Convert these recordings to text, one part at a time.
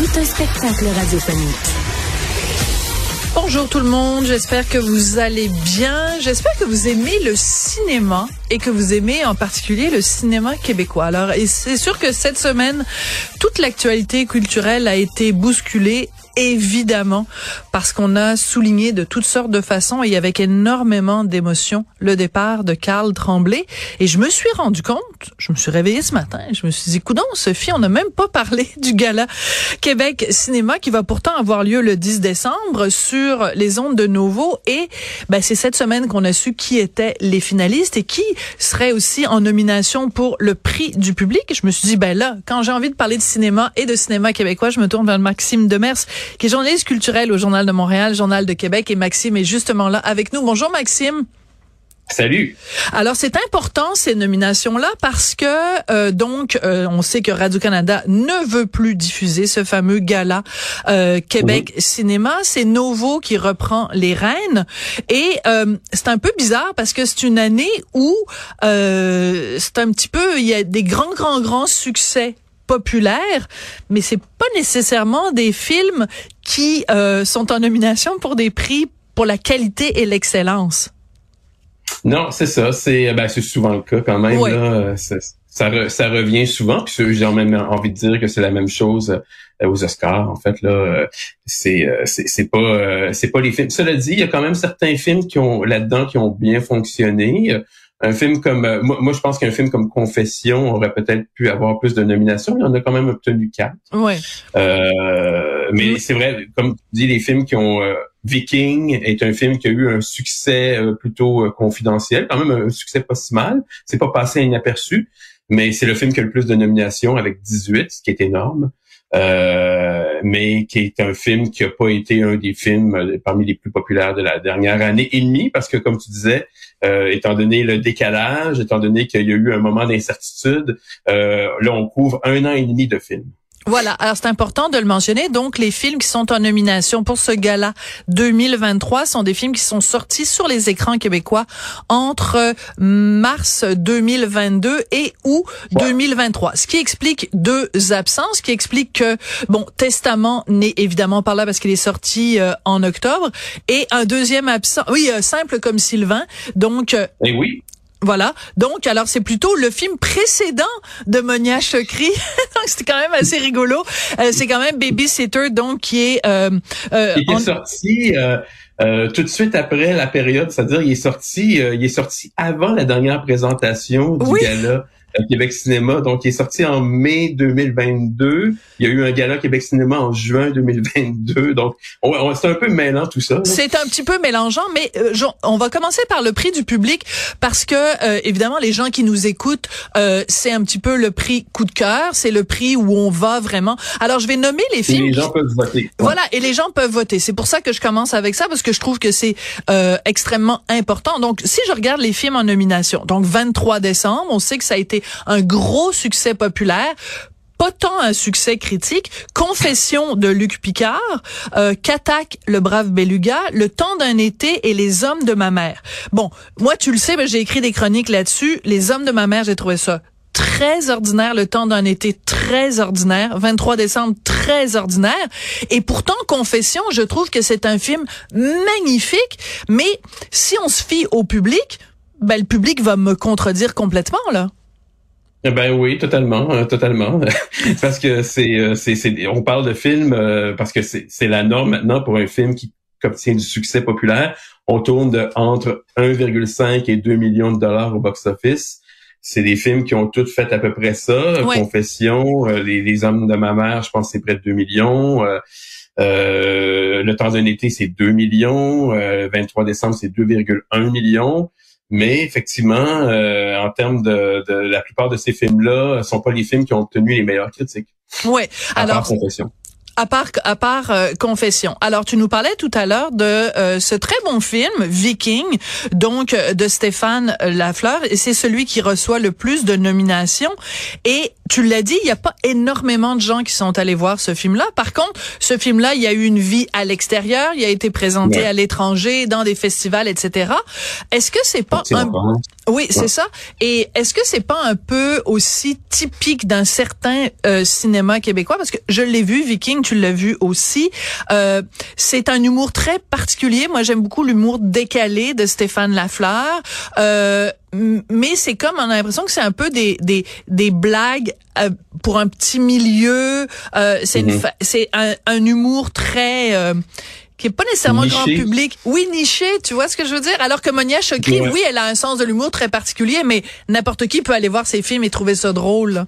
Un spectacle. Bonjour tout le monde, j'espère que vous allez bien. J'espère que vous aimez le cinéma et que vous aimez en particulier le cinéma québécois. Alors, c'est sûr que cette semaine, toute l'actualité culturelle a été bousculée évidemment, parce qu'on a souligné de toutes sortes de façons et avec énormément d'émotion le départ de Carl Tremblay. Et je me suis rendu compte, je me suis réveillée ce matin, je me suis dit, coudon, Sophie, on n'a même pas parlé du gala Québec Cinéma qui va pourtant avoir lieu le 10 décembre sur les ondes de Nouveau. Et ben, c'est cette semaine qu'on a su qui étaient les finalistes et qui seraient aussi en nomination pour le prix du public. je me suis dit, ben là, quand j'ai envie de parler de cinéma et de cinéma québécois, je me tourne vers Maxime Demers qui est journaliste culturel au Journal de Montréal, Journal de Québec. Et Maxime est justement là avec nous. Bonjour Maxime. Salut. Alors c'est important ces nominations-là parce que euh, donc euh, on sait que Radio Canada ne veut plus diffuser ce fameux gala euh, Québec Cinéma. C'est Novo qui reprend les rênes et c'est un peu bizarre parce que c'est une année où c'est un petit peu il y a des grands grands grands succès populaires, mais c'est pas nécessairement des films qui euh, sont en nomination pour des prix pour la qualité et l'excellence. Non, c'est ça. C'est ben, c'est souvent le cas quand même. Là, ça, ça, revient souvent. Puis j'ai même envie de dire que c'est la même chose euh, aux Oscars. En fait, là, euh, c'est c'est pas c'est pas les films. Cela dit, il y a quand même certains films qui ont là-dedans qui ont bien fonctionné un film comme euh, moi, je pense qu'un film comme Confession aurait peut-être pu avoir plus de nominations. Il en a quand même obtenu quatre. Ouais. Euh, mais c'est vrai, comme tu dis, les films qui ont euh, Viking est un film qui a eu un succès plutôt confidentiel, quand même un succès pas si mal. C'est pas passé inaperçu, mais c'est le film qui a le plus de nominations avec 18, ce qui est énorme. Euh, mais qui est un film qui a pas été un des films euh, parmi les plus populaires de la dernière année et demie, parce que comme tu disais, euh, étant donné le décalage, étant donné qu'il y a eu un moment d'incertitude, là on couvre un an et demi de film. Voilà, alors c'est important de le mentionner. Donc, les films qui sont en nomination pour ce gala 2023 sont des films qui sont sortis sur les écrans québécois entre mars 2022 et août 2023. Ce qui explique deux absences, ce qui explique que, bon, Testament n'est évidemment pas là parce qu'il est sorti euh, en octobre. Et un deuxième absent, oui, euh, Simple comme Sylvain. Donc, et eh oui. Voilà. Donc, alors, c'est plutôt le film précédent de Monia Chokri. C'était quand même assez rigolo. Euh, c'est quand même Babysitter, donc, qui est... Euh, euh, qui est sorti... Euh, tout de suite après la période, c'est-à-dire il est sorti, il est sorti avant la dernière présentation du gala Québec Cinéma. Donc, il est sorti en mai 2022. Il y a eu un gala Québec Cinéma en juin 2022. Donc, c'est un peu mêlant tout ça. C'est un petit peu mélangeant, mais euh, on va commencer par le prix du public parce que, euh, évidemment, les gens qui nous écoutent, euh, c'est un petit peu le prix coup de cœur. C'est le prix où on va vraiment. Alors, je vais nommer les films. Et les gens peuvent voter. Voilà, et les gens peuvent voter. C'est pour ça que je commence avec ça parce que je trouve que c'est extrêmement important. Donc, si je regarde les films en nomination, donc 23 décembre, on sait que ça a été un gros succès populaire pas tant un succès critique. Confession de Luc Picard, euh, Qu'attaque le brave Beluga, Le temps d'un été et Les hommes de ma mère. Bon, moi tu le sais, j'ai écrit des chroniques là-dessus. Les hommes de ma mère, j'ai trouvé ça très ordinaire, le temps d'un été très ordinaire, 23 décembre très ordinaire. Et pourtant, Confession, je trouve que c'est un film magnifique, mais si on se fie au public, ben, le public va me contredire complètement, là. Eh ben oui, totalement, euh, totalement. parce que c'est, euh, c'est, c'est, on parle de film euh, parce que c'est, c'est la norme maintenant pour un film qui obtient du succès populaire. On tourne de entre 1,5 et 2 millions de dollars au box-office. C'est des films qui ont toutes fait à peu près ça. Confession, les, les, hommes de ma mère, je pense c'est près de 2 millions. le temps d'un été, c'est 2 millions. 23 décembre, c'est 2,1 millions. Mais effectivement, euh, en termes de, de, la plupart de ces films-là, sont pas les films qui ont obtenu les meilleures critiques. Ouais. Alors. À part, à part euh, Confession. Alors, tu nous parlais tout à l'heure de euh, ce très bon film, Viking, donc euh, de Stéphane Lafleur, et c'est celui qui reçoit le plus de nominations. Et tu l'as dit, il n'y a pas énormément de gens qui sont allés voir ce film-là. Par contre, ce film-là, il y a eu une vie à l'extérieur, il a été présenté à l'étranger, dans des festivals, etc. Est-ce que c'est pas un... Oui, c'est ça. Et est-ce que c'est pas un peu aussi typique d'un certain euh, cinéma québécois? Parce que je l'ai vu Viking, tu l'as vu aussi. Euh, c'est un humour très particulier. Moi, j'aime beaucoup l'humour décalé de Stéphane Lafleur. Euh, mais c'est comme on a l'impression que c'est un peu des des, des blagues euh, pour un petit milieu. Euh, c'est mm-hmm. c'est un, un, humour très euh, qui est pas nécessairement grand public. Oui, niché, tu vois ce que je veux dire? Alors que Monia Chokri, oui, elle a un sens de l'humour très particulier, mais n'importe qui peut aller voir ses films et trouver ça drôle.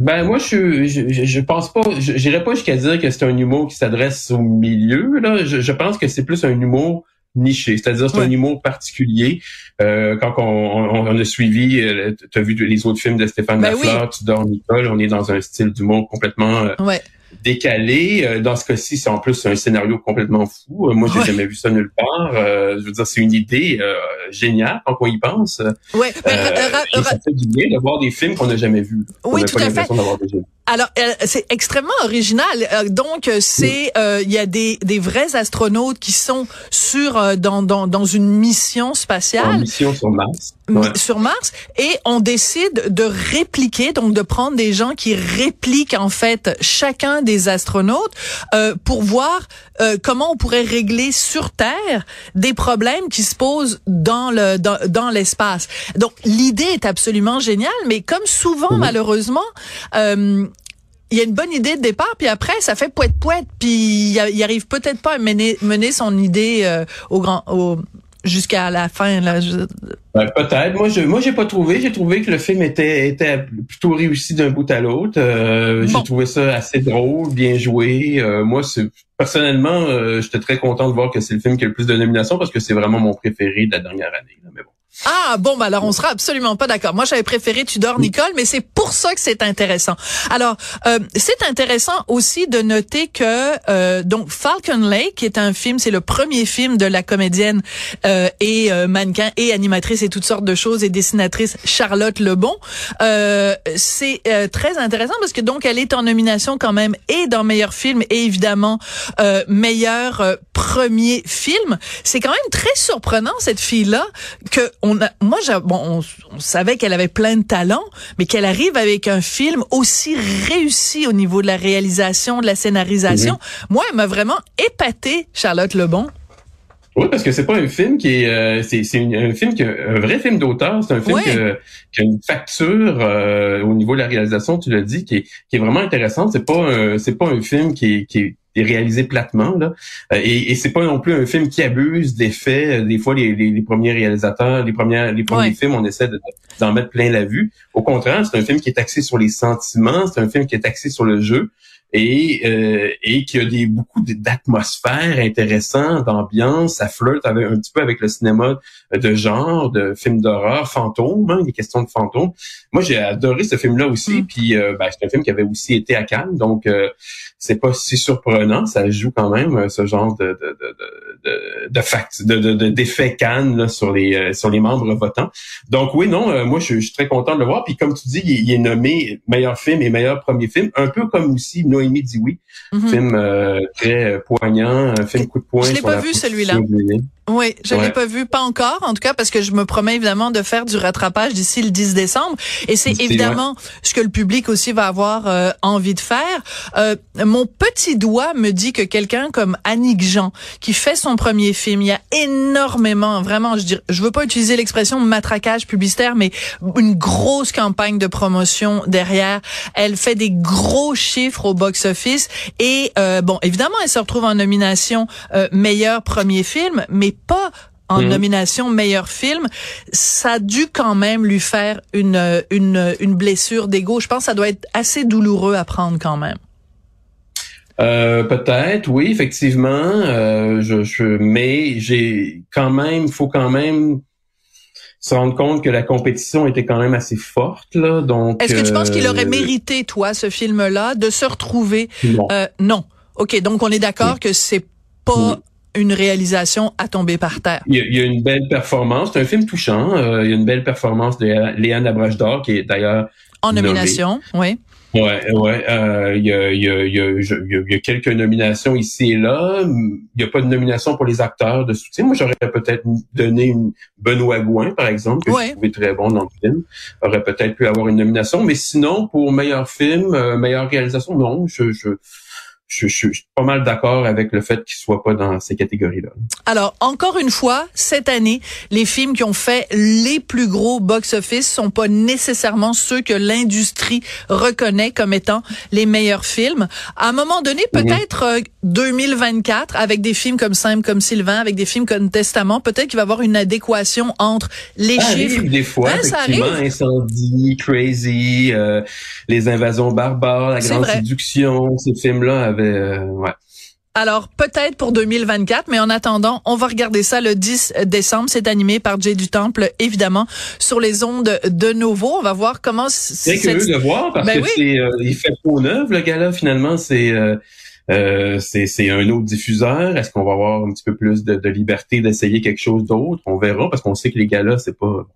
Ben moi je je, je pense pas j'irais pas jusqu'à dire que c'est un humour qui s'adresse au milieu là, je, je pense que c'est plus un humour niché, c'est-à-dire c'est un humour particulier. Euh, quand on, on, a suivi, euh, tu as vu les autres films de Stéphane ben Lafleur, Tu dors Nicole, on est dans un style d'humour complètement euh, décalé. Euh, dans ce cas-ci, c'est en plus un scénario complètement fou. Euh, moi, j'ai jamais vu ça nulle part. Euh, je veux dire, c'est une idée géniale quand on y pense. Ouais. ça fait du bien de voir des films qu'on n'a jamais vus. Oui, tout à fait. Alors, c'est extrêmement original. Donc, c'est il y a des, des vrais astronautes qui sont sur dans, dans, dans une mission spatiale. En mission sur Mars. Sur Mars, et on décide de répliquer, donc de prendre des gens qui répliquent en fait chacun des astronautes euh, pour voir euh, comment on pourrait régler sur Terre des problèmes qui se posent dans le dans, dans l'espace. Donc l'idée est absolument géniale, mais comme souvent malheureusement. Euh, il y a une bonne idée de départ, puis après, ça fait poète poète, puis il, arrive peut-être pas à mener, mener son idée euh, au grand, au, jusqu'à la fin. Là. Ben, peut-être. Moi, je, moi, j'ai pas trouvé. J'ai trouvé que le film était, était plutôt réussi d'un bout à l'autre. Euh, j'ai trouvé ça assez drôle, bien joué. Euh, moi, c'est personnellement, euh, j'étais très content de voir que c'est le film qui a le plus de nominations parce que c'est vraiment mon préféré de la dernière année. Mais bon. Ah bon, bah alors on sera absolument pas d'accord. Moi, j'avais préféré Tudor Nicole, mais c'est pour ça que c'est intéressant. Alors, euh, c'est intéressant aussi de noter que euh, donc Falcon Lake, qui est un film, c'est le premier film de la comédienne euh, et euh, mannequin et animatrice et toutes sortes de choses et dessinatrice Charlotte Lebon. Euh, c'est euh, très intéressant parce que donc elle est en nomination quand même et dans meilleur film et évidemment meilleur premier film. C'est quand même très surprenant cette fille là que on a, moi, bon, on, savait qu'elle avait plein de talents, mais qu'elle arrive avec un film aussi réussi au niveau de la réalisation, de la scénarisation. Mhm. Moi, elle m'a vraiment épaté, Charlotte Lebon. Oui, parce que c'est pas un film qui est, euh, c'est, un film qui est un vrai film d'auteur. C'est un film qui, a une facture euh, au niveau de la réalisation, tu l'as dit, qui est, qui est vraiment intéressante. C'est pas, c'est pas un film qui est, qui est est réalisé platement là. Euh, et, et c'est pas non plus un film qui abuse d'effets. Des fois, les, les, premiers réalisateurs, les premières, les premiers films, on essaie d'en mettre plein la vue. Au contraire, c'est un film qui est axé sur les sentiments. C'est un film qui est axé sur le jeu et euh, et qui a des beaucoup d'atmosphères intéressantes, d'ambiance, ça flirte avec, un petit peu avec le cinéma de genre, de films d'horreur, fantômes, hein, des questions de fantômes. Moi, j'ai adoré ce film-là aussi, mm. puis euh, ben, c'est un film qui avait aussi été à Cannes, donc euh, c'est pas si surprenant, ça joue quand même euh, ce genre de de de de, de fact, de, de, d'effet Cannes là, sur les sur les membres votants. Donc oui, non, moi je, suis très content de le voir. Puis comme tu dis, il, est nommé meilleur film et meilleur premier film, un peu comme aussi Noémie dit oui, mm-hmm. film très poignant, un film coup de poing. Je l'ai pas vu celui-là. Oui, je l'ai pas vu, pas encore, en tout cas, parce que je me promets évidemment de faire du rattrapage d'ici le 10 décembre. Et c'est évidemment ce que le public aussi va avoir euh, envie de faire. Euh, mon petit doigt me dit que quelqu'un comme Annick Jean, qui fait son premier film, il y a énormément, vraiment, je dirais, je veux pas utiliser l'expression matraquage publicitaire, mais une grosse campagne de promotion derrière. Elle fait des gros chiffres au box-office. Et euh, bon, évidemment, elle se retrouve en nomination meilleur premier film, mais pas en mhm. nomination meilleur film, ça a dû quand même lui faire une, une, une blessure d'ego. Je pense que ça doit être assez douloureux à prendre quand même. Euh, peut-être, oui, effectivement. Euh, je, je, mais j'ai quand même, faut quand même se rendre compte que la compétition était quand même assez forte là. Donc est-ce que tu penses qu'il aurait euh, mérité toi ce film-là de se retrouver? Non. Non. Ok, donc on est d'accord que c'est pas une réalisation à tomber par terre. Il y, a, il y a une belle performance. C'est un film touchant. Euh, il y a une belle performance de Léane Abrashdor, qui est d'ailleurs En nomination, oui. Ouais, ouais. Euh, il, y a, il, y a, il, y a, il y a quelques nominations ici et là. Il n'y a pas de nomination pour les acteurs de soutien. Moi, j'aurais peut-être donné une Benoît Gouin, par exemple, que Ouais. je trouvais très bon dans le film. Aurait peut-être pu avoir une nomination. Mais sinon, pour meilleur film, euh, meilleure réalisation, non. Je, je, je, je, je suis pas mal d'accord avec le fait qu'il soit pas dans ces catégories-là. Alors, encore une fois, cette année, les films qui ont fait les plus gros box-office sont pas nécessairement ceux que l'industrie reconnaît comme étant les meilleurs films. À un moment donné, Mhm. peut-être euh, 2024, avec des films comme Simple comme Sylvain, avec des films comme Testament, peut-être qu'il va y avoir une adéquation entre les Ça chiffres. arrive des fois, Hein, ça effectivement, arrive. Incendie, Crazy, euh, Les Invasions barbares, La C'est Grande vrai. Séduction, ces films-là avaient... euh, ouais. Alors, peut-être pour 2024, mais en attendant, on va regarder ça le 10 décembre. C'est animé par Jay du Temple, évidemment, sur les ondes de nouveau. On va voir comment... Cette- curieux de voir parce Ben que oui. c'est euh, il fait peau neuve le gars-là finalement c'est euh, euh, c'est un autre diffuseur. Est-ce qu'on va avoir un petit peu plus de, de liberté d'essayer quelque chose d'autre? On verra parce qu'on sait que les gars-là c'est pas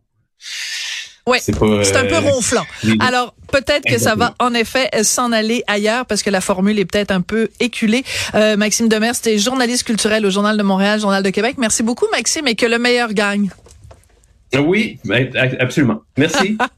Ouais, c'est un peu euh, ronflant. Alors, peut-être que ça va en effet s'en aller ailleurs parce que la formule est peut-être un peu éculée. Euh, Maxime Demers, c'était journaliste culturel au Journal de Montréal, Journal de Québec. Merci beaucoup, Maxime, et que le meilleur gagne. Oui, ben, absolument. Merci.